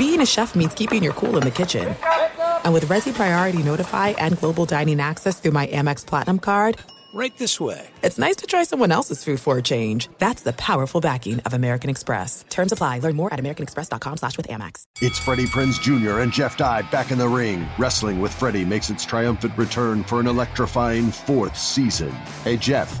being a chef means keeping your cool in the kitchen. And with Resy Priority Notify and Global Dining Access through my Amex Platinum card, Right this way. it's nice to try someone else's food for a change. That's the powerful backing of American Express. Terms apply. Learn more at americanexpress.com slash with Amex. It's Freddie Prinze Jr. and Jeff Dye back in the ring. Wrestling with Freddie makes its triumphant return for an electrifying fourth season. Hey, Jeff,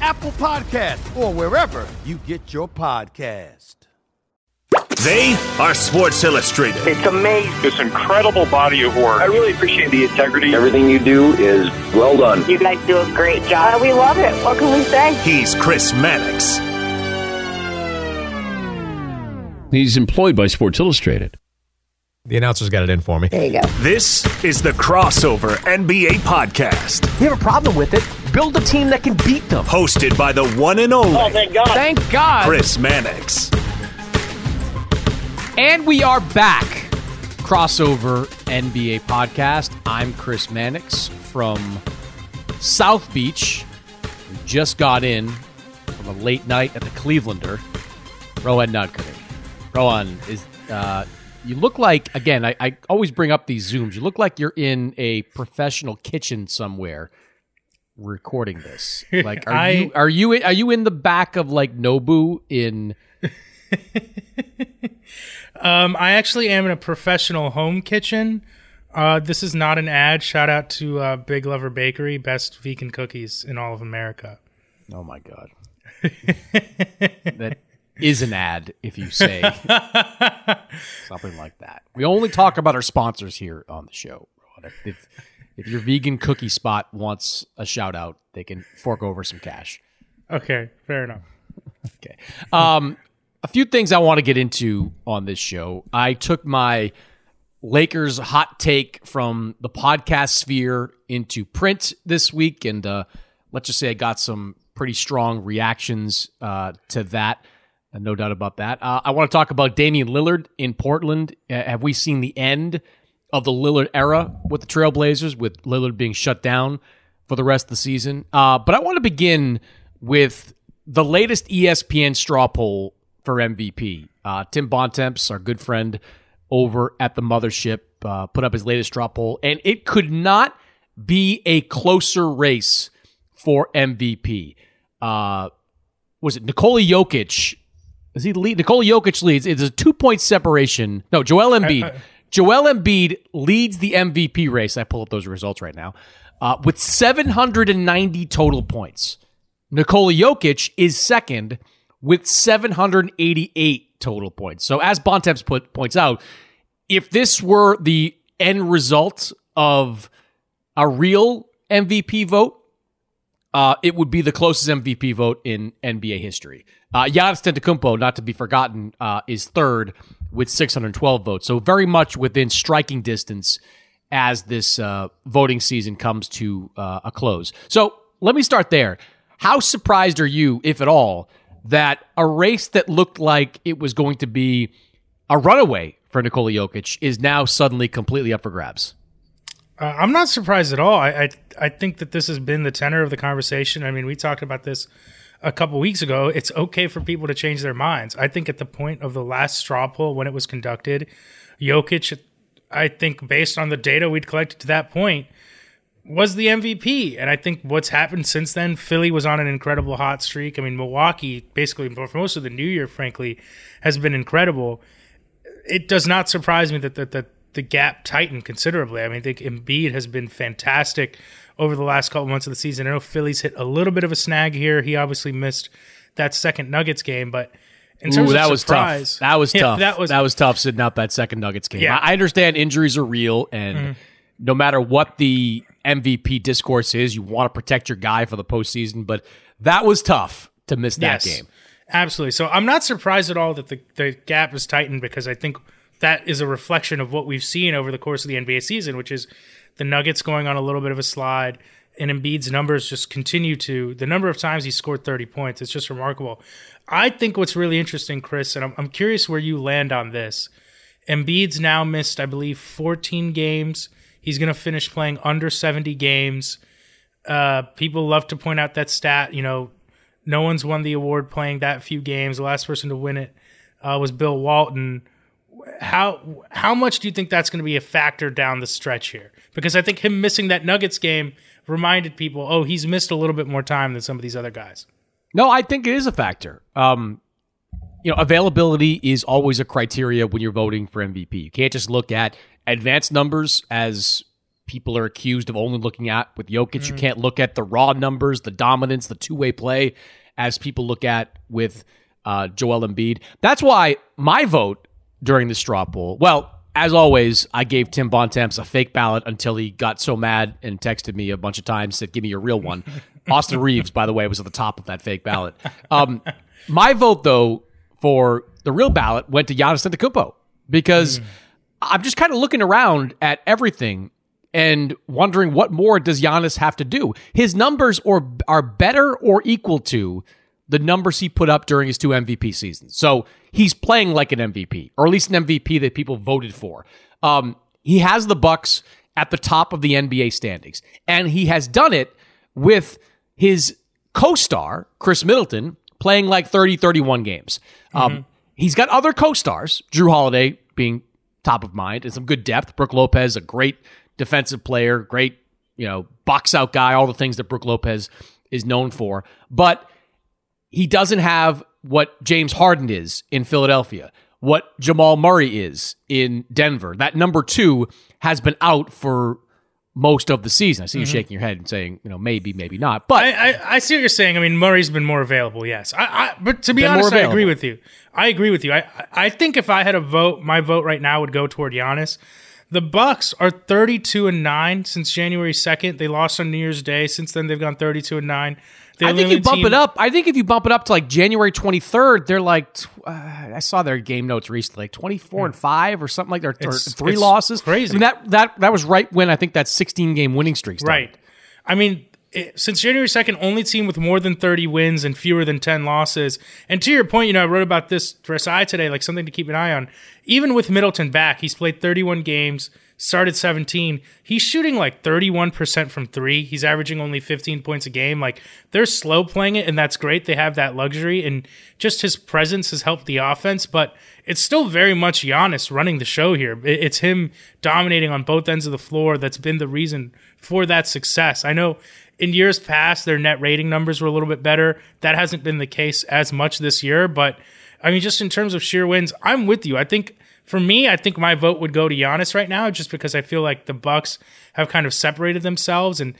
Apple Podcast, or wherever you get your podcast. They are Sports Illustrated. It's amazing. This incredible body of work. I really appreciate the integrity. Everything you do is well done. You guys do a great job. Uh, we love it. What can we say? He's Chris Mannix. He's employed by Sports Illustrated. The announcers got it in for me. There you go. This is the Crossover NBA Podcast. You have a problem with it? Build a team that can beat them. Hosted by the one and only. Oh, thank God. Thank God. Chris Mannix. And we are back. Crossover NBA podcast. I'm Chris Mannix from South Beach. We just got in from a late night at the Clevelander. Rohan Nadkarni. Rohan is uh, you look like again, I, I always bring up these zooms. You look like you're in a professional kitchen somewhere recording this. Like are I- you are you are you in the back of like Nobu in Um, I actually am in a professional home kitchen. Uh, this is not an ad. Shout out to uh, Big Lover Bakery, best vegan cookies in all of America. Oh my god. that is an ad if you say something like that. We only talk about our sponsors here on the show. If, if, if your vegan cookie spot wants a shout out, they can fork over some cash. Okay, fair enough. Okay. Um, a few things I want to get into on this show. I took my Lakers hot take from the podcast sphere into print this week, and uh, let's just say I got some pretty strong reactions uh, to that. Uh, no doubt about that. Uh, I want to talk about Damian Lillard in Portland. Uh, have we seen the end of the Lillard era with the Trailblazers, with Lillard being shut down for the rest of the season? Uh, but I want to begin with the latest ESPN straw poll for MVP. Uh, Tim Bontemps, our good friend over at the mothership, uh, put up his latest straw poll, and it could not be a closer race for MVP. Was it Nikola Jokic? Is he lead? Nikola Jokic leads. It's a two point separation. No, Joel Embiid. I- I- Joel Embiid leads the MVP race. I pull up those results right now uh, with 790 total points. Nikola Jokic is second with 788 total points. So, as Bontemps put, points out, if this were the end result of a real MVP vote, uh, it would be the closest MVP vote in NBA history. Uh, Giannis Antetokounmpo, not to be forgotten, uh, is third with 612 votes. So very much within striking distance as this uh, voting season comes to uh, a close. So let me start there. How surprised are you, if at all, that a race that looked like it was going to be a runaway for Nikola Jokic is now suddenly completely up for grabs? Uh, I'm not surprised at all. I, I I think that this has been the tenor of the conversation. I mean, we talked about this a couple weeks ago. It's okay for people to change their minds. I think at the point of the last straw poll when it was conducted, Jokic, I think based on the data we'd collected to that point, was the MVP. And I think what's happened since then, Philly was on an incredible hot streak. I mean, Milwaukee, basically for most of the new year, frankly, has been incredible. It does not surprise me that that, that the gap tightened considerably. I mean, I think Embiid has been fantastic over the last couple months of the season. I know Philly's hit a little bit of a snag here. He obviously missed that second Nuggets game, but in terms Ooh, that of was surprise, tough. That was yeah, tough. That was that was tough sitting out that second Nuggets game. Yeah. I understand injuries are real, and Mhm. no matter what the MVP discourse is, you want to protect your guy for the postseason. But that was tough to miss that Yes, game. Absolutely. So I'm not surprised at all that the, the gap is tightened because I think that is a reflection of what we've seen over the course of the NBA season, which is the Nuggets going on a little bit of a slide and Embiid's numbers just continue to the number of times he scored 30 points. It's just remarkable. I think what's really interesting, Chris, and I'm, I'm curious where you land on this. Embiid's now missed, I believe, 14 games. He's going to finish playing under 70 games. Uh, people love to point out that stat. You know, no one's won the award playing that few games. The last person to win it uh, was Bill Walton. How how much do you think that's going to be a factor down the stretch here? Because I think him missing that Nuggets game reminded people, oh, he's missed a little bit more time than some of these other guys. No, I think it is a factor. Um, you know, availability is always a criteria when you're voting for MVP. You can't just look at advanced numbers as people are accused of only looking at with Jokic. You Mm. can't look at the raw numbers, the dominance, the two way play as people look at with uh, Joel Embiid. That's why my vote during the straw poll, well, as always, I gave Tim Bontemps a fake ballot until he got so mad and texted me a bunch of times, said, give me your real one. Austin Reaves, by the way, was at the top of that fake ballot. Um, my vote, though, for the real ballot went to Giannis Antetokounmpo because I'm just kind of looking around at everything and wondering what more does Giannis have to do. His numbers or are better or equal to the numbers he put up during his two MVP seasons. So he's playing like an MVP, or at least an MVP that people voted for. Um, he has the Bucks at the top of the NBA standings, and he has done it with his co-star Khris Middleton playing like 30, 31 games. Um, he's got other co-stars, Jrue Holiday being top of mind, and some good depth. Brook Lopez, a great defensive player, great you know box out guy, all the things that Brook Lopez is known for, but he doesn't have what James Harden is in Philadelphia, what Jamal Murray is in Denver. That number two has been out for most of the season. I see mm-hmm. you shaking your head and saying, you know, maybe, maybe not. But I, I, I see what you're saying. I mean, Murray's been more available, yes. I, but to be honest, I agree with you. I agree with you. I, I think if I had a vote, my vote right now would go toward Giannis. The Bucks are 32 and 9 since January 2nd. They lost on New Year's Day. Since then they've gone 32 and 9. I think you bump team- it up. I think if you bump it up to like January 23rd, they're like, uh, I saw their game notes recently, like 24 and 5 or something like that, three losses. crazy. I mean, that, that, that was right when I think that 16 game winning streak started. Right. I mean, it, since January 2nd, only team with more than 30 wins and fewer than 10 losses. And to your point, you know, I wrote about this for SI today, like something to keep an eye on. Even with Middleton back, he's played 31 games, started 17. He's shooting like 31% from three. He's averaging only 15 points a game. Like they're slow playing it, and that's great. They have that luxury, and just his presence has helped the offense, but it's still very much Giannis running the show here. It's him dominating on both ends of the floor that's been the reason for that success. I know in years past their net rating numbers were a little bit better. That hasn't been the case as much this year, but I mean just in terms of sheer wins, I'm with you. I think for me, I think my vote would go to Giannis right now just because I feel like the Bucks have kind of separated themselves and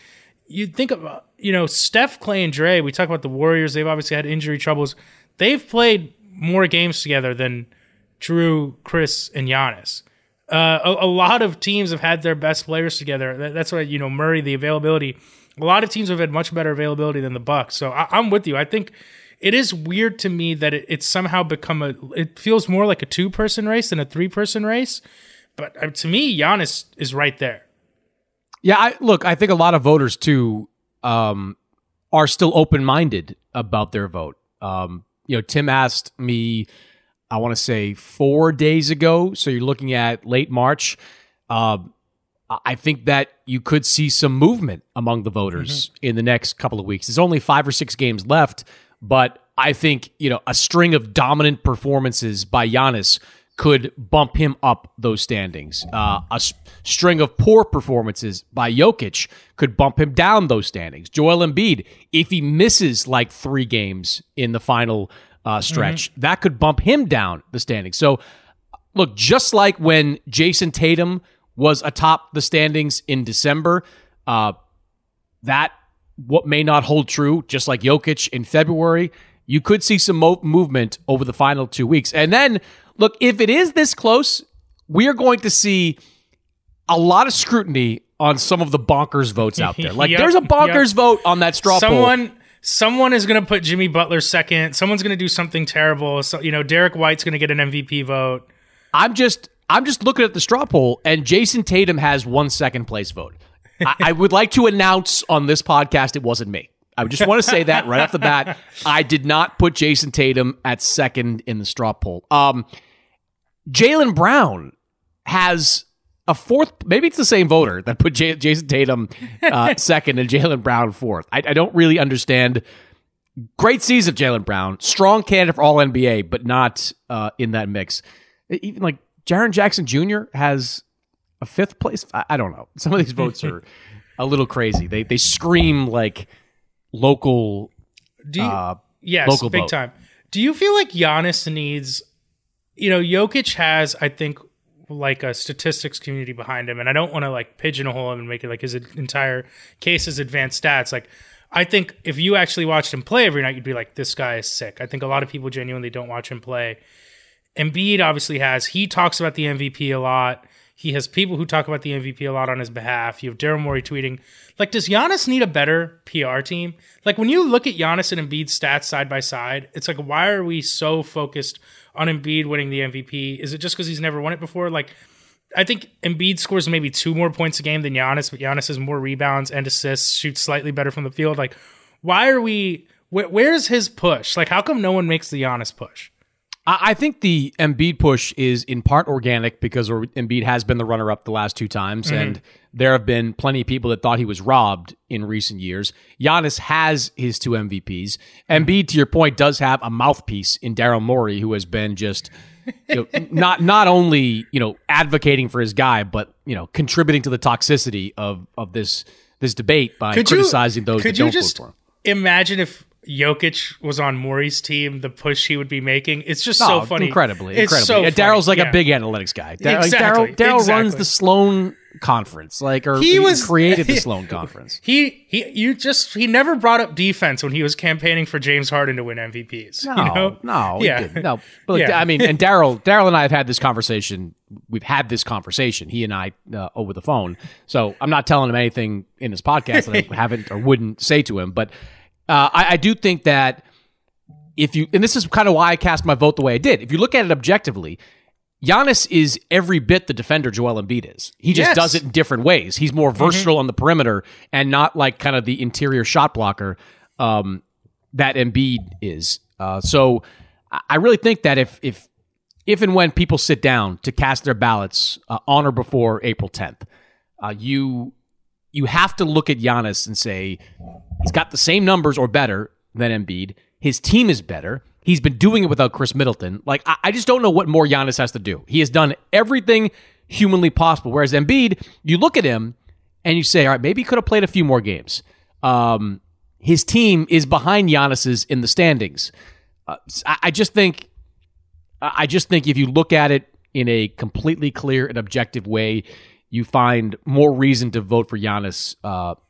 you think of you know, Steph, Clay, and Dre. We talk about the Warriors. They've obviously had injury troubles. They've played more games together than Jrue, Chris, and Giannis. Uh, a, a lot of teams have had their best players together. That, that's why you know Murray, the availability. A lot of teams have had much better availability than the Bucks. So I, I'm with you. I think it is weird to me that it, it's somehow become a. It feels more like a two person race than a three person race. But uh, to me, Giannis is right there. Yeah, I look, I think a lot of voters too um, are still open minded about their vote. Um, you know, Tim asked me, I want to say four days ago. So you're looking at late March. Uh, I think that you could see some movement among the voters mm-hmm. in the next couple of weeks. There's only five or six games left, but I think you know a string of dominant performances by Giannis could bump him up those standings. Uh, a s- string of poor performances by Jokic could bump him down those standings. Joel Embiid, if he misses like three games in the final uh, stretch, mm-hmm. that could bump him down the standings. So, look, just like when Jayson Tatum was atop the standings in December, uh, that what may not hold true. Just like Jokic in February, you could see some mo- movement over the final two weeks, and then look, if it is this close, we are going to see a lot of scrutiny on some of the bonkers votes out there. Like yep, there's a bonkers yep. vote on that straw someone, poll. Someone is going to put Jimmy Butler second. Someone's going to do something terrible. So, you know, Derrick White's going to get an MVP vote. I'm just I'm just looking at the straw poll, and Jayson Tatum has one second place vote. I, I would like to announce on this podcast it wasn't me. I just want to say that right off the bat. I did not put Jayson Tatum at second in the straw poll. Um, Jaylen Brown has a fourth. Maybe it's the same voter that put J- Jayson Tatum uh, second and Jaylen Brown fourth. I, I, don't really understand. Great season, Jaylen Brown. Strong candidate for All NBA, but not uh, in that mix. Even like Jaren Jackson Jr. has a fifth place. I, I don't know. Some of these votes are a little crazy. They they scream like local. Do you, uh, yes, local big vote. time. Do you feel like Giannis needs you know, Jokic has, I think, like a statistics community behind him, and I don't want to like pigeonhole him and make it like his entire case is advanced stats. Like, I think if you actually watched him play every night, you'd be like, this guy is sick. I think a lot of people genuinely don't watch him play. Embiid obviously has. He talks about the MVP a lot. He has people who talk about the MVP a lot on his behalf. You have Daryl Morey tweeting, like, does Giannis need a better PR team? Like, when you look at Giannis and Embiid's stats side by side, it's like, why are we so focused on Embiid winning the MVP? Is it just because he's never won it before? Like, I think Embiid scores maybe two more points a game than Giannis, but Giannis has more rebounds and assists, shoots slightly better from the field. Like, why are we? Wh- where's his push? Like, how come no one makes the Giannis push? I think the Embiid push is in part organic because Embiid has been the runner up the last two times, mm-hmm. and there have been plenty of people that thought he was robbed in recent years. Giannis has his two MVPs. Embiid, to your point, does have a mouthpiece in Daryl Morey, who has been just you know, not not only you know advocating for his guy, but you know contributing to the toxicity of of this this debate by could criticizing you, those that don't vote for him. Imagine if Jokic was on Morey's team, the push he would be making. It's just so funny. Incredibly, it's incredibly. So Daryl's like yeah. a big analytics guy. exactly, Daryl Daryl exactly. runs the Sloan conference, like or he was created the Sloan conference. He he you just he never brought up defense when he was campaigning for James Harden to win MVPs. No, you know? no, yeah, no. But yeah. I mean, and Daryl Daryl and I have had this conversation. We've had this conversation, he and I, uh, over the phone. So I'm not telling him anything in this podcast that I haven't or wouldn't say to him, but uh, I, I do think that if you, and this is kind of why I cast my vote the way I did. If you look at it objectively, Giannis is every bit the defender Joel Embiid is. He just yes. does it in different ways. He's more mm-hmm. versatile mm-hmm. on the perimeter and not like kind of the interior shot blocker um, that Embiid is. Uh, so I really think that if if if and when people sit down to cast their ballots uh, on or before April 10th, uh, you you have to look at Giannis and say he's got the same numbers or better than Embiid. His team is better. He's been doing it without Khris Middleton. Like I, I just don't know what more Giannis has to do. He has done everything humanly possible. Whereas Embiid, you look at him and you say, all right, maybe he could have played a few more games. Um, his team is behind Giannis's in the standings. Uh, I, I just think, I just think if you look at it in a completely clear and objective way, you find more reason to vote for Giannis uh,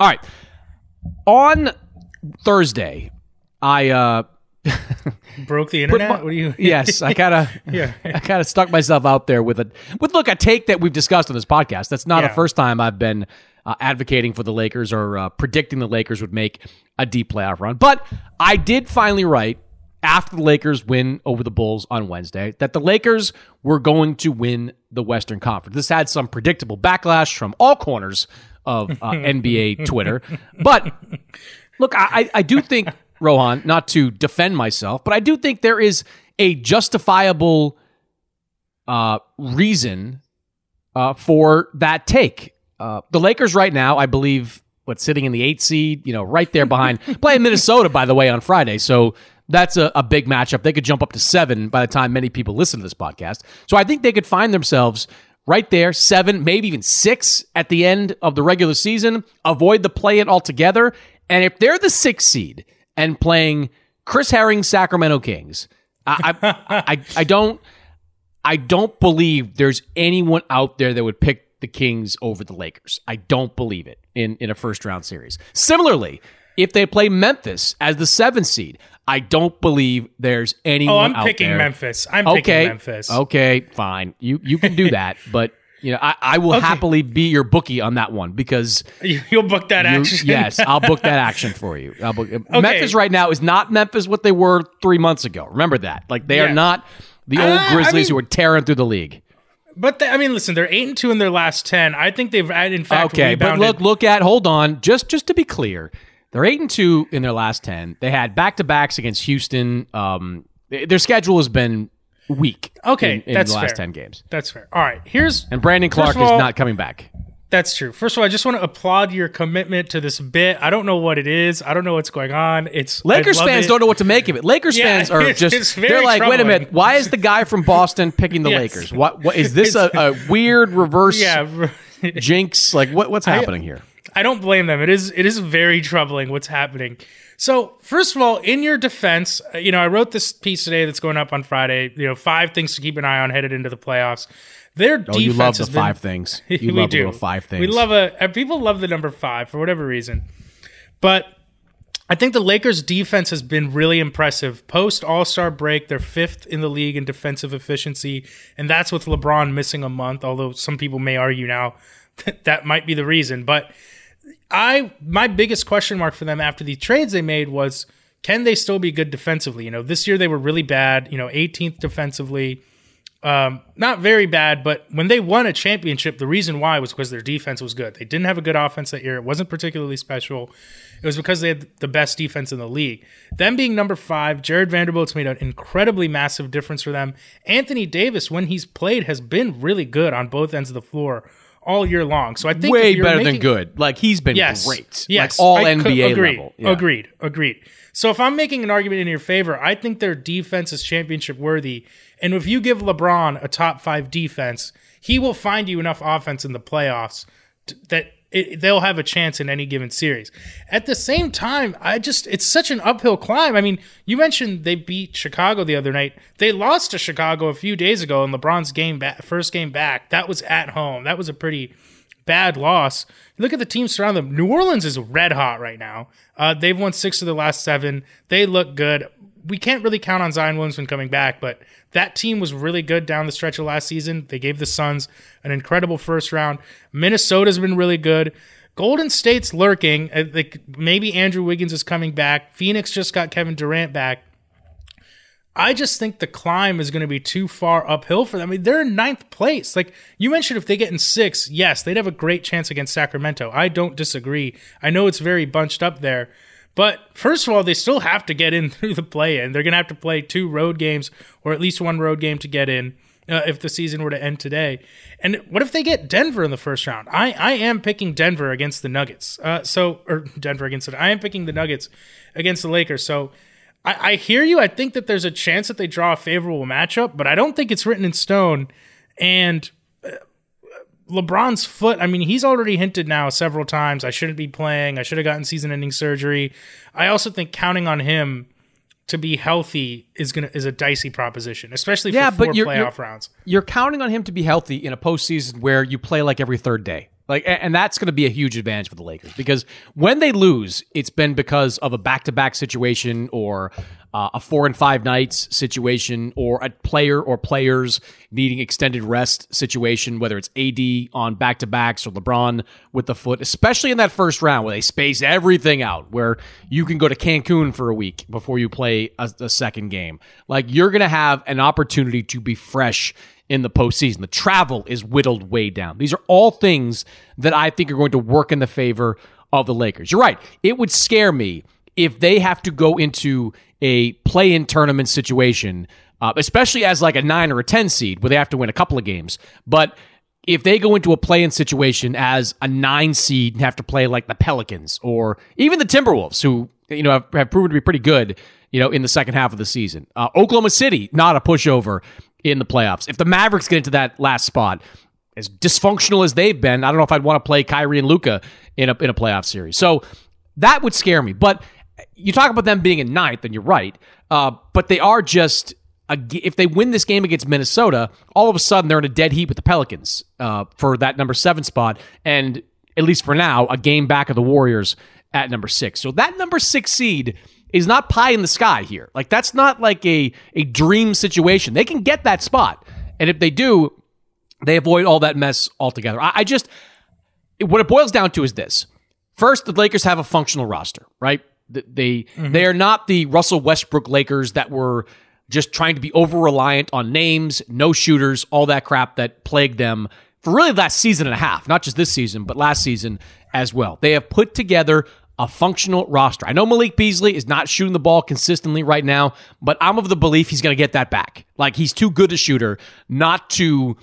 All right. On Thursday, I uh broke the internet. My, what do you? yes, I kind of yeah. I kind of stuck myself out there with a with look a take that we've discussed on this podcast. That's not yeah. the first time I've been uh, advocating for the Lakers or uh, predicting the Lakers would make a deep playoff run. But I did finally write after the Lakers win over the Bulls on Wednesday that the Lakers were going to win the Western Conference. This had some predictable backlash from all corners of uh, NBA Twitter. But look, I, I do think, Rohan, not to defend myself, but I do think there is a justifiable uh, reason uh, for that take. Uh, the Lakers right now, I believe, what sitting in the eight seed, you know, right there behind playing Minnesota, by the way, on Friday. So that's a, a big matchup. They could jump up to seven by the time many people listen to this podcast. So I think they could find themselves right there, seven, maybe even six at the end of the regular season, avoid the play it altogether. And if they're the sixth seed and playing Chris Herring, Sacramento Kings, I, I, I, I don't, I don't believe there's anyone out there that would pick the Kings over the Lakers. I don't believe it in, in a first round series. Similarly, if they play Memphis as the seventh seed, I don't believe there's anyone. Oh, I'm picking there. Memphis. I'm okay. picking Memphis. Okay, fine. You you can do that, but you know I, I will okay. happily be your bookie on that one because you'll book that action. yes, I'll book that action for you. Book, okay. Memphis right now is not Memphis what they were three months ago. Remember that. Like they yeah. are not the old uh, Grizzlies I mean, who were tearing through the league. But they, I mean, listen, they're eight and two in their last ten. I think they've in fact okay. Rebounded. But look, look at hold on, just just to be clear, they're eight and two in their last ten. They had back to backs against Houston. Um, their schedule has been weak. Okay, in, in that's the last fair. ten games. That's fair. All right, here's and Brandon Clarke all, is not coming back. That's true. First of all, I just want to applaud your commitment to this bit. I don't know what it is. I don't know what's going on. It's Lakers fans it. don't know what to make of it. Lakers yeah, fans are just they're like, troubling. wait a minute, why is the guy from Boston picking the yes. Lakers? What what is this a, a, weird reverse yeah. jinx? Like what what's happening I, here? I don't blame them. It is it is very troubling what's happening. So, first of all, in your defense, uh, you know, I wrote this piece today that's going up on Friday. You know, five things to keep an eye on headed into the playoffs. Their defense. Oh, you love the five things. You love do. five things. We love a. People love the number five for whatever reason, but I think the Lakers' defense has been really impressive. Post All Star break, they're fifth in the league in defensive efficiency, and that's with LeBron missing a month. Although some people may argue now that that might be the reason, but I my biggest question mark for them after the trades they made was can they still be good defensively? You know, this year they were really bad. You know, 18th defensively um, not very bad, but when they won a championship, the reason why was because their defense was good. They didn't have a good offense that year. It wasn't particularly special. It was because they had the best defense in the league. Them being number five, Jarred Vanderbilt's made an incredibly massive difference for them. Anthony Davis, when he's played, has been really good on both ends of the floor all year long. So I think way better making, than good. Like he's been yes, great. Yes, like all I NBA agreed, level. Yeah. Agreed. Agreed. So if I'm making an argument in your favor, I think their defense is championship worthy and if you give LeBron a top five defense, he will find you enough offense in the playoffs that it, they'll have a chance in any given series. At the same time, I just it's such an uphill climb. I mean, you mentioned they beat Chicago the other night. They lost to Chicago a few days ago in LeBron's game back, first game back. That was at home. That was a pretty bad loss. Look at the teams surrounding them. New Orleans is red hot right now. Uh, they've won six of the last seven. They look good. We can't really count on Zion Williamson coming back, but that team was really good down the stretch of last season. They gave the Suns an incredible first round. Minnesota's been really good. Golden State's lurking. Uh, like maybe Andrew Wiggins is coming back. Phoenix just got Kevin Durant back. I just think the climb is going to be too far uphill for them. I mean, they're in ninth place. Like you mentioned, if they get in six, yes, they'd have a great chance against Sacramento. I don't disagree. I know it's very bunched up there, but first of all, they still have to get in through the play in. They're going to have to play two road games or at least one road game to get in uh, if the season were to end today. And what if they get Denver in the first round? I, I am picking Denver against the Nuggets. Uh, so, or Denver against it. I am picking the Nuggets against the Lakers. So I, I hear you. I think that there's a chance that they draw a favorable matchup, but I don't think it's written in stone. And LeBron's foot, I mean, he's already hinted now several times I shouldn't be playing. I should have gotten season ending surgery. I also think counting on him to be healthy is gonna is a dicey proposition, especially for yeah, four but you're, playoff you're, rounds. You're counting on him to be healthy in a postseason where you play like every third day. Like, and that's going to be a huge advantage for the Lakers because when they lose, it's been because of a back to back situation or uh, a four and five nights situation or a player or players needing extended rest situation, whether it's AD on back to backs or LeBron with the foot, especially in that first round where they space everything out, where you can go to Cancun for a week before you play a, a second game. Like you're going to have an opportunity to be fresh in the postseason. The travel is whittled way down. These are all things that I think are going to work in the favor of the Lakers. You're right. It would scare me if they have to go into a play-in tournament situation, uh, especially as like a nine or a ten seed, where they have to win a couple of games. But if they go into a play-in situation as a nine seed and have to play like the Pelicans or even the Timberwolves, who you know have, have proven to be pretty good, you know, in the second half of the season. Uh, Oklahoma City, not a pushover in the playoffs. If the Mavericks get into that last spot, as dysfunctional as they've been, I don't know if I'd want to play Kyrie and Luka in a in a playoff series. So that would scare me. But you talk about them being in ninth, and you're right. Uh, but they are just if they win this game against Minnesota, all of a sudden they're in a dead heat with the Pelicans uh, for that number seven spot, and at least for now, a game back of the Warriors at number six. So that number six seed is not pie in the sky here. Like that's not like a a dream situation. They can get that spot, and if they do, they avoid all that mess altogether. I, I just what it boils down to is this: first, the Lakers have a functional roster, right? They mm-hmm. they are not the Russell Westbrook Lakers that were just trying to be over reliant on names, no shooters, all that crap that plagued them for really the last season and a half, not just this season, but last season as well. They have put together a functional roster. I know Malik Beasley is not shooting the ball consistently right now, but I'm of the belief he's going to get that back. Like he's too good a shooter not to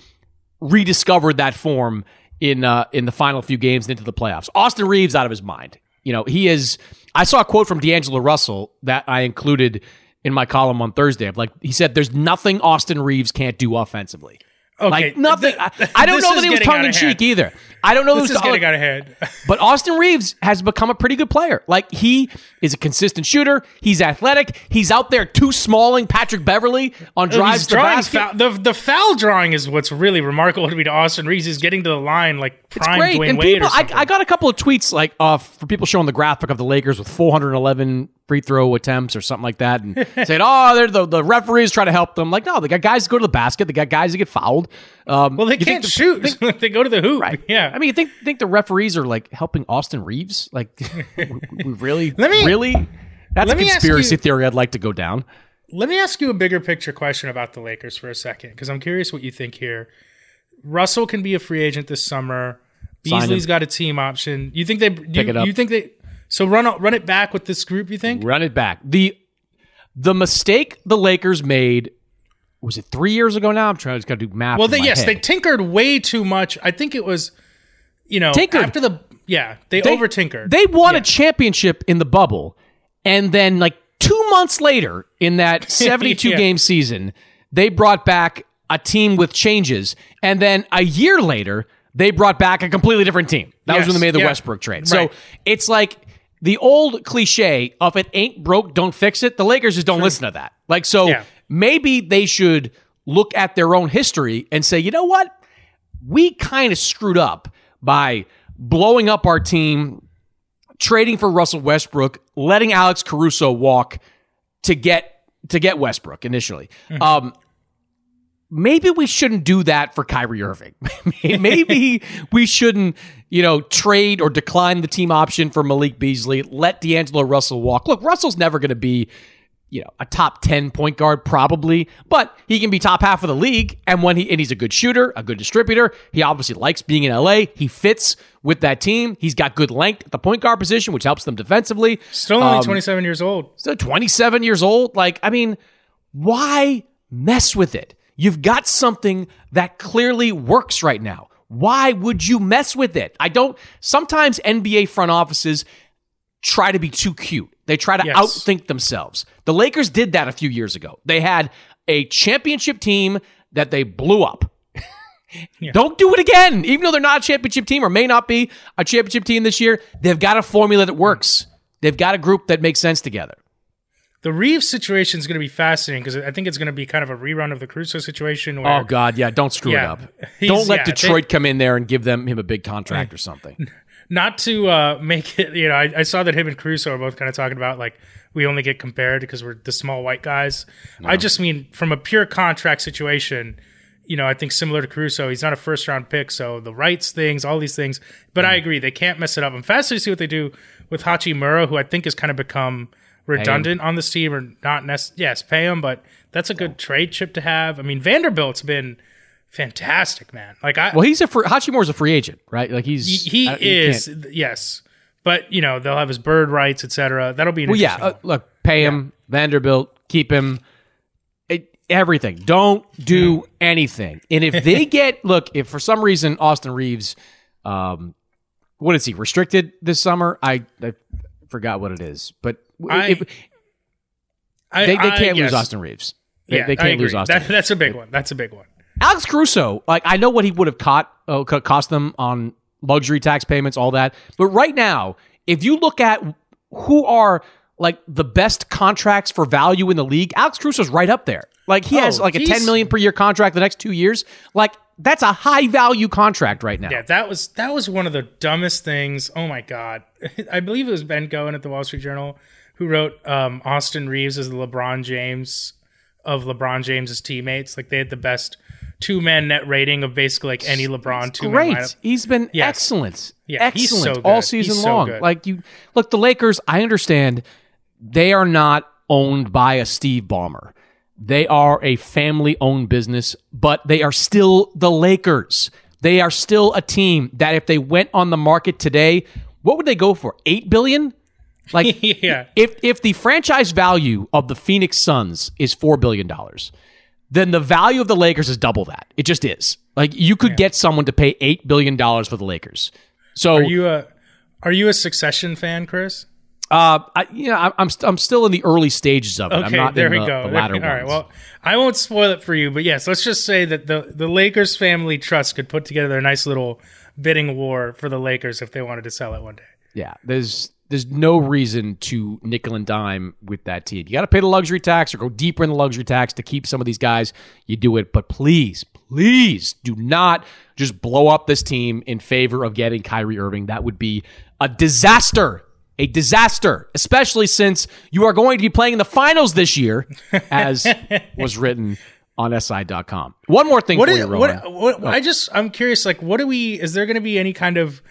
rediscover that form in uh, in the final few games into the playoffs. Austin Reaves out of his mind. You know, he is. I saw a quote from D'Angelo Russell that I included in my column on Thursday. Of like he said, "There's nothing Austin Reaves can't do offensively." Okay, like nothing. I, I don't know that he was tongue in cheek either. I don't know This that is getting out of hand. but Austin Reaves has become a pretty good player. Like he is a consistent shooter. He's athletic. He's out there too smalling Patrick Beverley on drives to basket. foul, the the foul drawing is what's really remarkable to me to Austin Reaves. He's getting to the line like It's prime great. Dwayne and Wade people, or I. I got a couple of tweets like uh, for people showing the graphic of the Lakers with 411 free throw attempts or something like that, and saying, "Oh, they're the, the referees try to help them." Like, no, they got guys who go to the basket. They got guys who get fouled. Um, well, they can't the- shoot. they go to the hoop. Right. Yeah. I mean, you think think the referees are like helping Austin Reaves? Like, we we really, Let me- really. That's a conspiracy you- theory I'd like to go down. Let me ask you a bigger picture question about the Lakers for a second, because I'm curious what you think here. Russell can be a free agent this summer. Beasley's got a team option. You think they you, Pick it up. you think they so run run it back with this group? You think? Run it back. The the mistake the Lakers made was it three years ago now? I'm trying to just got to do math. Well, they, yes, head. they tinkered way too much. I think it was, you know, Tinkered. after the yeah, they, They- over tinkered. They won a championship in the bubble, and then like two months later in that 72 Yeah. game season, they brought back a team with changes, and then a year later they brought back a completely different team. That was when they made the yeah. Westbrook trade. Right. So it's like. The old cliche of it ain't broke, don't fix it. The Lakers just don't listen to that. Like, so Yeah. maybe they should look at their own history and say, you know what? we kind of screwed up by blowing up our team, trading for Russell Westbrook, letting Alex Caruso walk to get to get Westbrook initially. Um, maybe we shouldn't do that for Kyrie Irving. maybe we shouldn't, you know, trade or decline the team option for Malik Beasley. Let D'Angelo Russell walk. Look, Russell's never going to be you know, a top 10 point guard probably, but he can be top half of the league. And when he, and he's a good shooter, a good distributor. He obviously likes being in LA. He fits with that team. He's got good length at the point guard position, which helps them defensively. Still only Um, 27 years old. Still 27 years old. Like, I mean, why mess with it? You've got something that clearly works right now. Why would you mess with it? I don't. Sometimes NBA front offices try to be too cute. They try to Yes. outthink themselves. The Lakers did that a few years ago. They had a championship team that they blew up. Don't do it again. Even though they're not a championship team or may not be a championship team this year, they've got a formula that works. They've got a group that makes sense together. The Reaves situation is going to be fascinating because I think it's going to be kind of a rerun of the Caruso situation. Where, Oh God, yeah, don't screw Yeah. it up. Don't let yeah, Detroit they- come in there and give them him a big contract or something. Not to uh, make it, you know, I, I saw that him and Caruso are both kind of talking about like we only get compared because we're the small white guys. I just mean from a pure contract situation, you know, I think similar to Caruso, he's not a first round pick, so the rights things, all these things. But Mm. I agree, they can't mess it up. I'm fascinated to see what they do with Hachimura, who I think has kind of become redundant on this team, or not necessarily. Yes, pay him, but that's a good trade chip to have. I mean, Vanderbilt's been fantastic, man. Like I, Well, he's a free, Hachimura's a free agent, right? Like he's he, he is yes but you know they'll have his bird rights etc that'll be an Well, yeah. Uh, look, pay him Vanderbilt, keep him. It, everything. Don't do anything. And if they get look, if for some reason Austin Reaves, um, what is he restricted this summer? I, I forgot what it is, but I- if, I- they, they can't lose yes. Austin Reaves. They, yeah they can't lose Austin. That- that's a big one that's a big one Alex Caruso, like I know what he would have caught, uh, cost them on luxury tax payments, all that. But right now, if you look at who are like the best contracts for value in the league, Alex Caruso's right up there. Like he Oh, has like a ten million per year contract the next two years. Like that's a high value contract right now. yeah that was that was one of the dumbest things oh my god i believe it was ben cohen at the wall street journal who wrote um, austin reaves as the lebron james of lebron james's teammates like they had the best two-man net rating of basically like any lebron two-man Great. lineup He's been Yes. excellent. Yeah, he's so excellent good. all season so long. good. Like you look, the Lakers, I understand they are not owned by a Steve Ballmer. They are a family owned business, but they are still the Lakers. They are still a team that if they went on the market today, what would they go for? 8 billion? Like yeah if if the franchise value of the Phoenix Suns is 4 billion dollars, then the value of the Lakers is double that. It just is. Like you could get someone to pay eight billion dollars for the Lakers. So Are you a Are you a Succession fan, Chris? uh, I, you know, I'm I'm, st- I'm still in the early stages of it. I'm Okay, not there in we the, go. the There- latter all right. Well, I won't spoil it for you, but yes, let's just say that the the Lakers family trust could put together a nice little bidding war for the Lakers if they wanted to sell it one day. Yeah, there's there's no reason to nickel and dime with that team. You got to pay the luxury tax or go deeper in the luxury tax to keep some of these guys. You do it, but please, please do not just blow up this team in favor of getting Kyrie Irving. That would be a disaster. A disaster, especially since you are going to be playing in the finals this year, as was written on SI.com. One more thing What for is, you, Rohan. what, what, I just I'm curious. Like, what do we? Is there going to be any kind of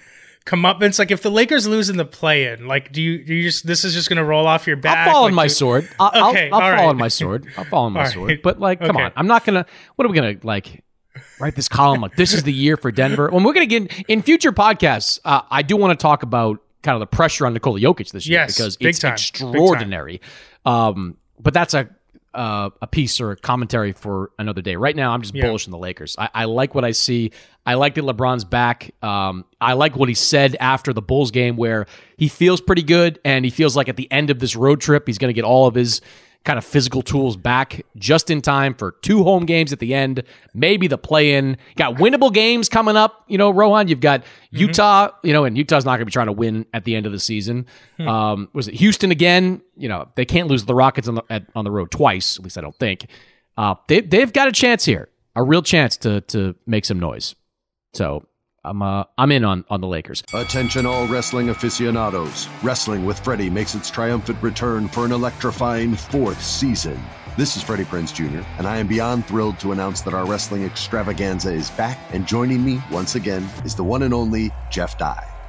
comeuppance? Like, if the Lakers lose in the play-in, like, do you do you just this is just going to roll off your back? I'll fall on Like, my do- sword. I'll, Okay, I'll, I'll all fall right. on my sword. I'll fall on my All sword. right. But like, come Okay. on, I'm not gonna. What are we gonna like? Write this column like this is the year for Denver. When we're gonna get in future podcasts, uh, I do want to talk about kind of the pressure on Nikola Jokic this year Yes, because it's time. extraordinary. Um, but that's a uh, a piece or a commentary for another day. Right now, I'm just Yeah. bullish on the Lakers. I, I like what I see. I like that LeBron's back. Um, I like what he said after the Bulls game, where he feels pretty good and he feels like at the end of this road trip, he's going to get all of his kind of physical tools back just in time for two home games at the end, maybe the play in. Got winnable games coming up, you know, Rohan. You've got Utah, you know, and Utah's not going to be trying to win at the end of the season. Um, was it Houston again? You know, they can't lose the Rockets on the, at, on the road twice, at least I don't think. Uh, they, they've got a chance here, a real chance to, to make some noise. So I'm uh, I'm in on on the Lakers. Attention, all wrestling aficionados. Wrestling with Freddie makes its triumphant return for an electrifying fourth season. This is Freddie Prinze Jr., and I am beyond thrilled to announce that our wrestling extravaganza is back, and joining me once again is the one and only Jeff Dye.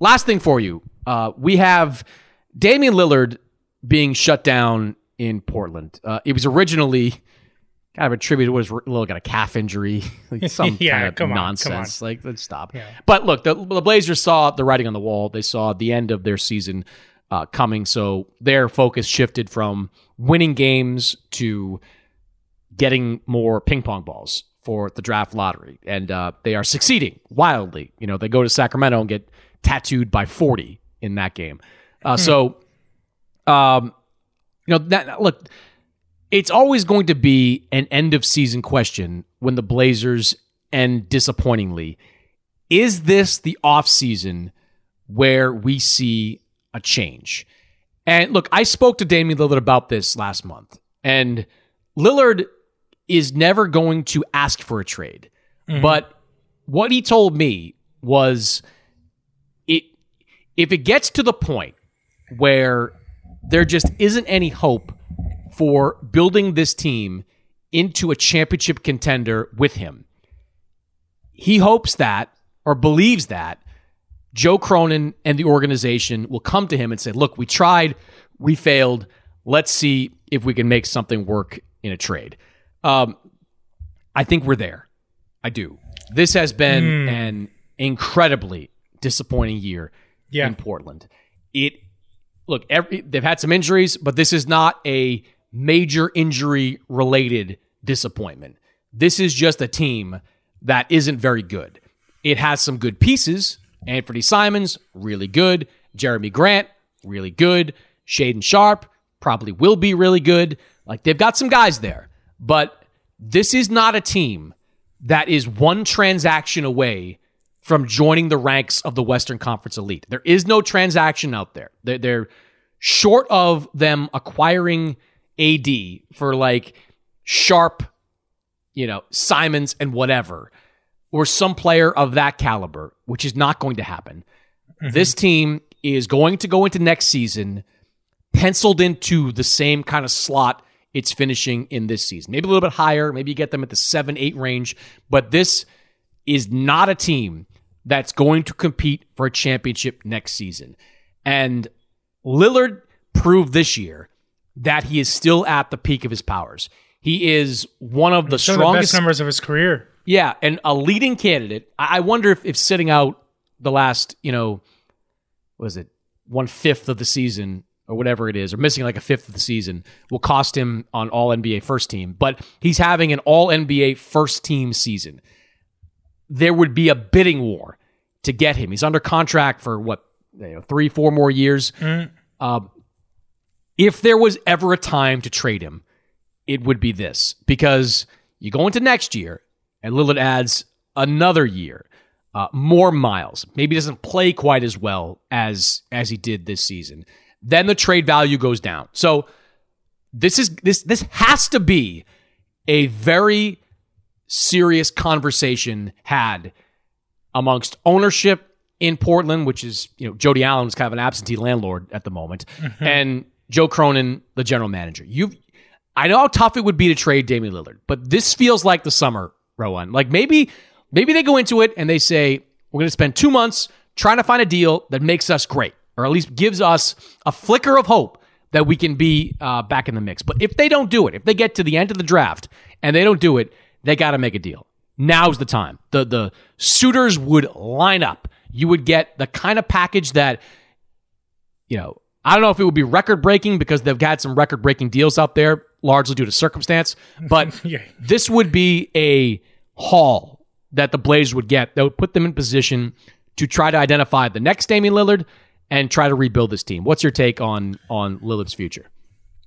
Last thing for you. Uh, we have Damian Lillard being shut down in Portland. Uh, it was originally kind of attributed was a little got a calf injury, like some Yeah, kind of come on, come nonsense. on. Like let's stop. Yeah. But look, the, the Blazers saw the writing on the wall. They saw the end of their season uh, coming, so their focus shifted from winning games to getting more ping pong balls for the draft lottery, and uh, they are succeeding wildly. You know, they go to Sacramento and get tattooed by forty in that game. Uh, So, um, you know that look, it's always going to be an end of season question when the Blazers end disappointingly. Is this the off season where we see a change? And look, I spoke to Damian Lillard about this last month, and Lillard is never going to ask for a trade. But what he told me was if it gets to the point where there just isn't any hope for building this team into a championship contender with him. He hopes that or believes that Joe Cronin and the organization will come to him and say, "Look, we tried, we failed. Let's see if we can make something work in a trade." Um, I think we're there. I do. This has been Hmm. an incredibly disappointing year Yeah. in Portland. It look, every, they've had some injuries, but this is not a major injury related disappointment. This is just a team that isn't very good. It has some good pieces. Anthony Simons, really good. Jerami Grant, really good. Shaedon Sharpe, probably will be really good. Like they've got some guys there. But this is not a team that is one transaction away from joining the ranks of the Western Conference elite. There is no transaction out there. They're, they're short of them acquiring AD for like Sharpe, you know, Simons and whatever, or some player of that caliber, which is not going to happen. Mm-hmm. This team is going to go into next season penciled into the same kind of slot it's finishing in this season. Maybe a little bit higher. Maybe you get them at the seven, eight range. But this is not a team that's going to compete for a championship next season. And Lillard proved this year that he is still at the peak of his powers. He is one of the Some of the strongest best numbers of his career. yeah, and a leading candidate. I wonder if, if sitting out the last, you know, what was it one fifth of the season or whatever it is, or missing like a fifth of the season, will cost him on All NBA first team. But he's having an All NBA first team season. There would be a bidding war to get him. He's under contract for what you know, three, four more years. Um, if there was ever a time to trade him, it would be this because you go into next year and Lillard adds another year, uh, more miles. Maybe doesn't play quite as well as as he did this season. Then the trade value goes down. So this is this this has to be a very serious conversation had amongst ownership in Portland, which is you know Jody Allen is kind of an absentee landlord at the moment, and Joe Cronin, the general manager. You, I know how tough it would be to trade Damian Lillard, but this feels like the summer, Rohan. Like maybe, maybe they go into it and they say we're going to spend two months trying to find a deal that makes us great, or at least gives us a flicker of hope that we can be uh, back in the mix. But if they don't do it, if they get to the end of the draft and they don't do it, they got to make a deal. Now's the time. The the suitors would line up. You would get the kind of package that, you know, I don't know if it would be record breaking because they've got some record breaking deals out there, largely due to circumstance. But Yeah. this would be a haul that the Blazers would get that would put them in position to try to identify the next Damian Lillard and try to rebuild this team. What's your take on on Lillard's future?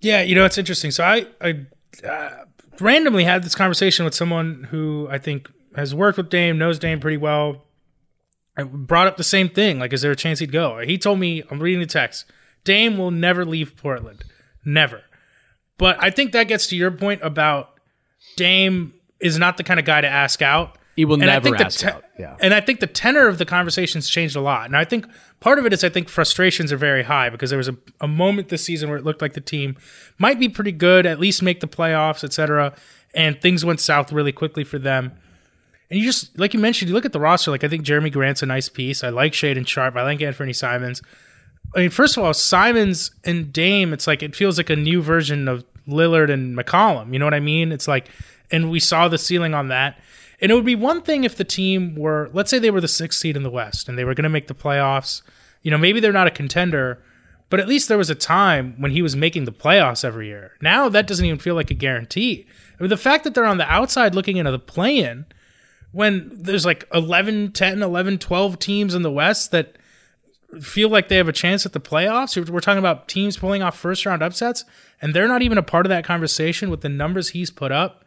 Yeah, you know it's interesting. So I I uh, randomly had this conversation with someone who I think has worked with Dame, knows Dame pretty well. I brought up the same thing. Like, is there a chance he'd go? He told me, I'm reading the text. Dame will never leave Portland, never. But I think that gets to your point about Dame is not the kind of guy to ask out. He will And never ask te- out. Yeah. And I think the tenor of the conversation's changed a lot. And I think part of it is I think frustrations are very high because there was a, a moment this season where it looked like the team might be pretty good, at least make the playoffs, et cetera. And things went south really quickly for them. And you just, like you mentioned, you look at the roster, like I think Jerami Grant's a nice piece. I like Shaedon Sharpe. I like Anthony Simons. I mean, first of all, Simons and Dame, it's like it feels like a new version of Lillard and McCollum. You know what I mean? It's like, and we saw the ceiling on that. And it would be one thing if the team were, let's say they were the sixth seed in the West and they were going to make the playoffs. You know, maybe they're not a contender, but at least there was a time when he was making the playoffs every year. Now that doesn't even feel like a guarantee. I mean, the fact that they're on the outside looking into the play in when there's like 11, 10, 11, 12 teams in the West that feel like they have a chance at the playoffs. We're talking about teams pulling off first round upsets, and they're not even a part of that conversation with the numbers he's put up.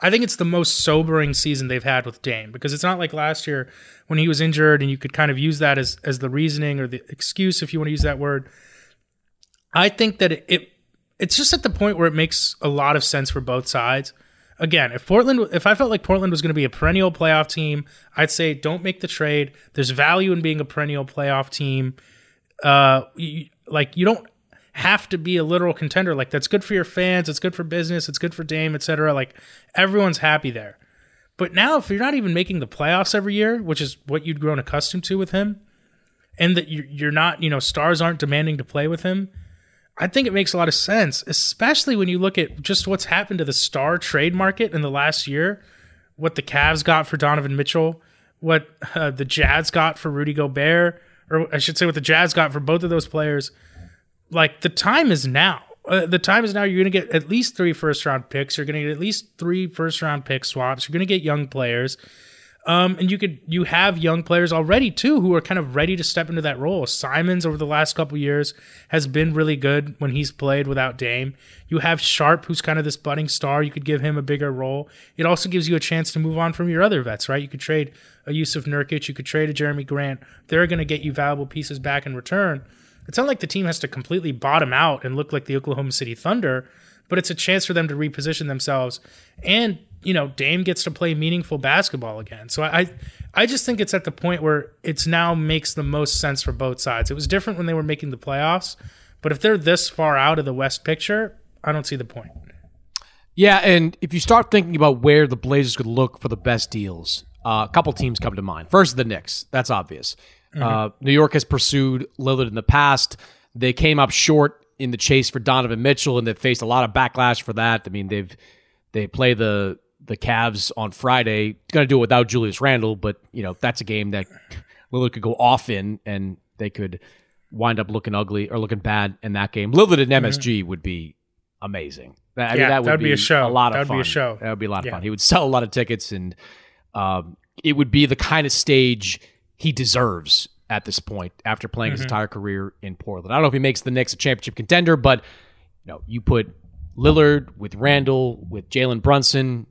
I think it's the most sobering season they've had with Dame because it's not like last year when he was injured and you could kind of use that as, as the reasoning or the excuse if you want to use that word. I think that it, it it's just at the point where it makes a lot of sense for both sides. Again, if Portland, if I felt like Portland was going to be a perennial playoff team, I'd say don't make the trade. There's value in being a perennial playoff team. Uh, you, like you don't have to be a literal contender. Like that's good for your fans. It's good for business. It's good for Dame, etc. Like everyone's happy there. But now, if you're not even making the playoffs every year, which is what you'd grown accustomed to with him, and that you're not, you know, stars aren't demanding to play with him, I think it makes a lot of sense, especially when you look at just what's happened to the star trade market in the last year, what the Cavs got for Donovan Mitchell, what uh, the Jazz got for Rudy Gobert, or I should say what the Jazz got for both of those players. Like the time is now. Uh, the time is now. You're going to get at least three first round picks. You're going to get at least three first round pick swaps. You're going to get young players. Um, and you could you have young players already too who are kind of ready to step into that role. Simons over the last couple years has been really good when he's played without Dame. You have Sharpe, who's kind of this budding star. You could give him a bigger role. It also gives you a chance to move on from your other vets, right? You could trade a Jusuf Nurkic, you could trade a Jerami Grant. They're going to get you valuable pieces back in return. It's not like the team has to completely bottom out and look like the Oklahoma City Thunder, but it's a chance for them to reposition themselves and you know, Dame gets to play meaningful basketball again. So I, I just think it's at the point where it's now makes the most sense for both sides. It was different when they were making the playoffs, but if they're this far out of the West picture, I don't see the point. Yeah, and if you start thinking about where the Blazers could look for the best deals, uh, a couple teams come to mind. First, the Knicks. That's obvious. Mm-hmm. Uh, New York has pursued Lillard in the past. They came up short in the chase for Donovan Mitchell, and they've faced a lot of backlash for that. I mean, they've they play the the Cavs on Friday. Going to do it without Julius Randle, but you know that's a game that Lillard could go off in, and they could wind up looking ugly or looking bad in that game. Lillard and MSG mm-hmm. would be amazing. I yeah, mean, that would be, be, a show. A lot of that would fun. be a show. That would be a lot of yeah. fun. He would sell a lot of tickets, and um, it would be the kind of stage he deserves at this point after playing mm-hmm. his entire career in Portland. I don't know if he makes the Knicks a championship contender, but you know, you put Lillard with Randle with Jalen Brunson.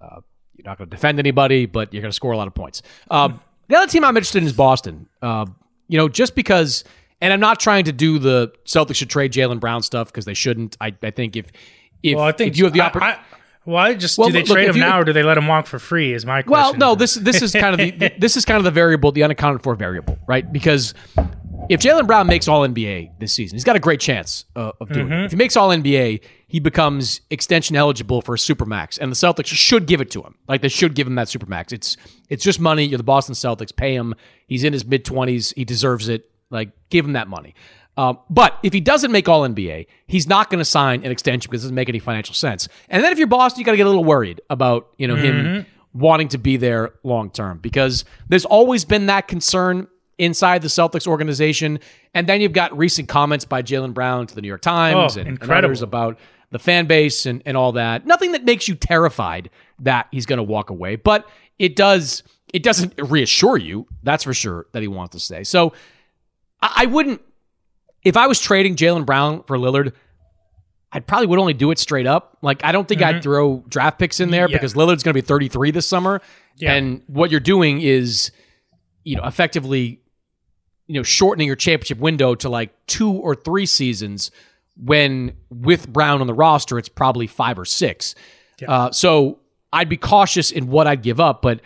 Uh, you're not going to defend anybody, but you're going to score a lot of points. Uh, the other team I'm interested in is Boston. Uh, you know, just because, and I'm not trying to do the Celtics should trade Jaylen Brown stuff because they shouldn't. I, I think if if, well, I think if you have the opportunity. Why just well, do they look, trade him you, now, or do they let him walk for free? Is my question. Well, no. This this is kind of the this is kind of the variable, the unaccounted for variable, right? Because if Jaylen Brown makes All NBA this season, he's got a great chance uh, of doing Mm-hmm. it. If he makes All NBA, he becomes extension eligible for a supermax, and the Celtics should give it to him. Like they should give him that supermax. It's it's just money. You're the Boston Celtics. Pay him. He's in his mid twenties. He deserves it. Like give him that money. Um, but if he doesn't make All NBA, he's not going to sign an extension because it doesn't make any financial sense. And then if you're Boston, you got to get a little worried about you know him Mm-hmm. wanting to be there long term because there's always been that concern inside the Celtics organization. And then you've got recent comments by Jaylen Brown to the New York Times Oh, and, and others about the fan base and, and all that. Nothing that makes you terrified that he's going to walk away, but it does. It doesn't reassure you, that's for sure, that he wants to stay. So I, I wouldn't. If I was trading Jaylen Brown for Lillard, I probably would only do it straight up. Like I don't think I'd throw draft picks in there Mm-hmm. Yeah. because Lillard's going to be 33 this summer, Yeah. and what you're doing is, you know, effectively, you know, shortening your championship window to like two or three seasons when with Brown on the roster, it's probably five or six. Yeah. Uh, so I'd be cautious in what I'd give up, but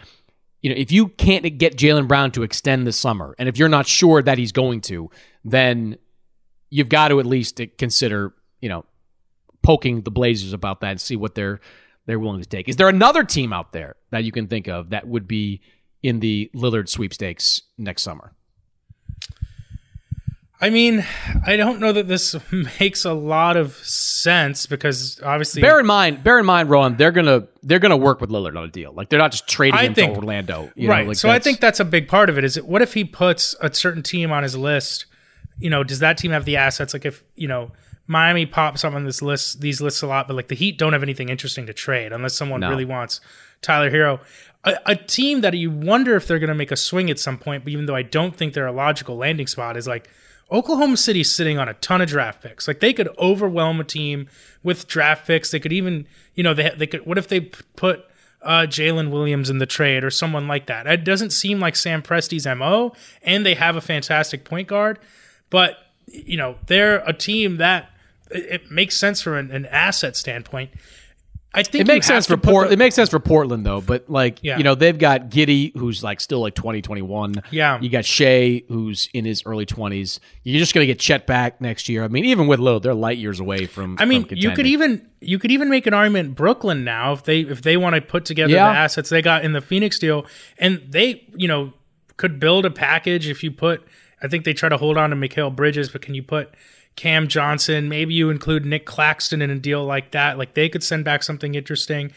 you know, if you can't get Jaylen Brown to extend this summer, and if you're not sure that he's going to, then you've got to at least consider, you know, poking the Blazers about that and see what they're they're willing to take. Is there another team out there that you can think of that would be in the Lillard sweepstakes next summer? I mean, I don't know that this makes a lot of sense because obviously, bear in mind, bear in mind, Ron, they're gonna they're gonna work with Lillard on a deal. Like they're not just trading I him think, to Orlando, right? Know, like so I think that's a big part of it. Is it, what if he puts a certain team on his list? You know, does that team have the assets? Like if you know Miami pops up on this list, these lists a lot, but like the Heat don't have anything interesting to trade unless someone no. really wants Tyler Herro. A, a, team that you wonder if they're going to make a swing at some point, but even though I don't think they're a logical landing spot, is like Oklahoma City's sitting on a ton of draft picks. Like they could overwhelm a team with draft picks. They could even, you know, they they could. What if they put uh, Jalen Williams in the trade or someone like that? It doesn't seem like Sam Presti's mo, and they have a fantastic point guard, but you know they're a team that it makes sense from an, an asset standpoint. I think it makes sense for Port. The, it makes sense for Portland though, but like yeah. you know they've got Giddey who's like still like 20, 21. Yeah, you got Shai who's in his early twenties. You're just gonna get Chet back next year. I mean, even with Lillard, they're light years away from. I mean, from you could even you could even make an argument Brooklyn now if they if they want to put together yeah. the assets they got in the Phoenix deal, and they you know could build a package if you put. I think they try to hold on to Mikal Bridges, but can you put Cam Johnson. Maybe you include Nick Claxton in a deal like that. Like they could send back something interesting.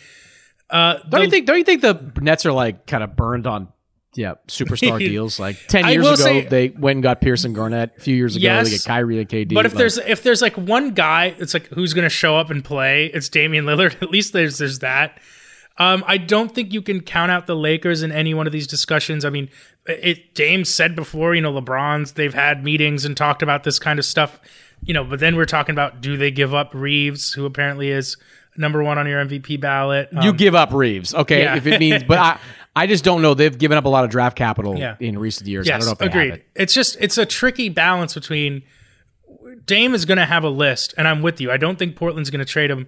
Uh, don't the, you think? Don't you think the Nets are like kind of burned on? Yeah, superstar deals. Like ten years ago, say, they went and got Pierce and Garnett. A few years ago, yes, they get Kyrie and KD. But if like, there's if there's like one guy, it's like who's going to show up and play? It's Damian Lillard. At least there's there's that. Um, I don't think you can count out the Lakers in any one of these discussions. I mean, it James said before, you know, LeBron's they've had meetings and talked about this kind of stuff you know, but then we're talking about do they give up Reaves, who apparently is number one on your MVP ballot? Um, you give up Reaves, okay? Yeah. If it means, but I, I just don't know. They've given up a lot of draft capital yeah. in recent years. Yes, I don't know if agreed. It. It's just it's a tricky balance between Dame is going to have a list, and I'm with you. I don't think Portland's going to trade him.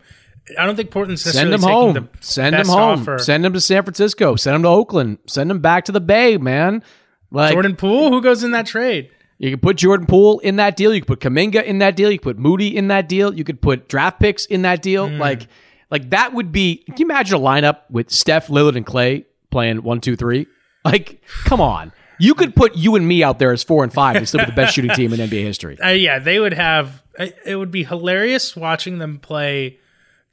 I don't think Portland's send him home. Send him home. Offer. Send him to San Francisco. Send him to Oakland. Send him back to the Bay, man. Like Jordan Poole, who goes in that trade? You could put Jordan Poole in that deal. You could put Kuminga in that deal. You could put Moody in that deal. You could put draft picks in that deal. Mm. Like, like that would be. Can you imagine a lineup with Steph, Lillard, and Klay playing one, two, three? Like, come on. You could put you and me out there as four and five and still be the best shooting team in NBA history. Uh, yeah, they would have. It would be hilarious watching them play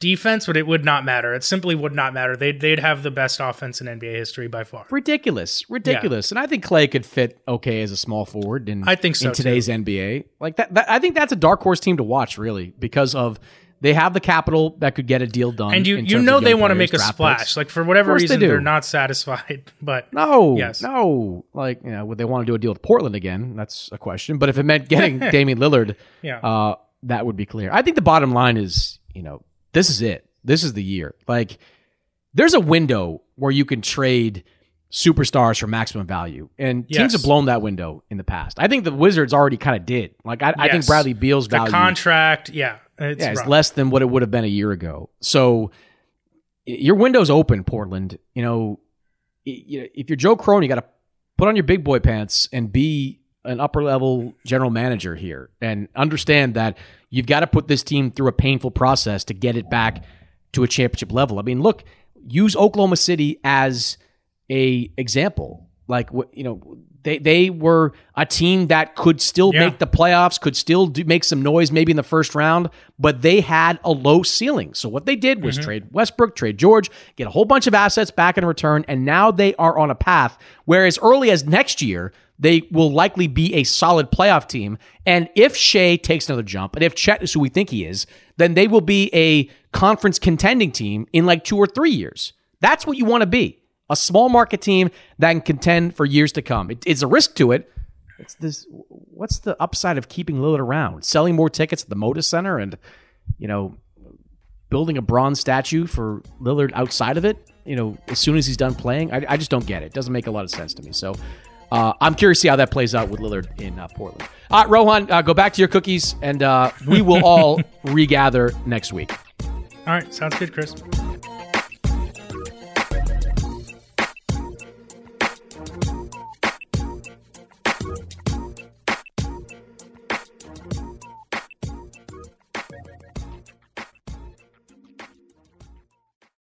defense, but it would not matter. It simply would not matter. They'd they'd have the best offense in NBA history by far. Ridiculous, ridiculous. Yeah. And I think Klay could fit okay as a small forward. In I think so in today's too. NBA. Like that, that, I think that's a dark horse team to watch, really, because of they have the capital that could get a deal done. And you you know they want to make a splash. Picks. Like for whatever reason, they are not satisfied. But no, yes, no. Like you know, would they want to do a deal with Portland again? That's a question. But if it meant getting Damian Lillard, yeah. Uh, that would be clear. I think the bottom line is, you know, this is it. This is the year. Like, there's a window where you can trade superstars for maximum value, and yes. teams have blown that window in the past. I think the Wizards already kind of did. Like, I, yes. I, think Bradley Beal's value, the contract, yeah, it's, yeah, it's less than what it would have been a year ago. So your window's open, Portland. You know, if you're Joe Cronin, you got to put on your big boy pants and be an upper level general manager here and understand that you've got to put this team through a painful process to get it back to a championship level. I mean, look, use Oklahoma City as a example. Like what you know, they they were a team that could still yeah. make the playoffs, could still do, make some noise maybe in the first round, but they had a low ceiling. So what they did was mm-hmm. trade Westbrook, trade George, get a whole bunch of assets back in return, and now they are on a path where as early as next year they will likely be a solid playoff team. And if Shai takes another jump, and if Chet is who we think he is, then they will be a conference contending team in like two or three years. That's what you want to be a small market team that can contend for years to come. It, it's a risk to it. It's this. What's the upside of keeping Lillard around? Selling more tickets at the Moda Center, and you know, building a bronze statue for Lillard outside of it. You know, as soon as he's done playing, I, I just don't get it. it. Doesn't make a lot of sense to me. So uh, I'm curious to see how that plays out with Lillard in uh, Portland. All right, Rohan, uh, go back to your cookies, and uh, we will all regather next week. All right, sounds good, Chris.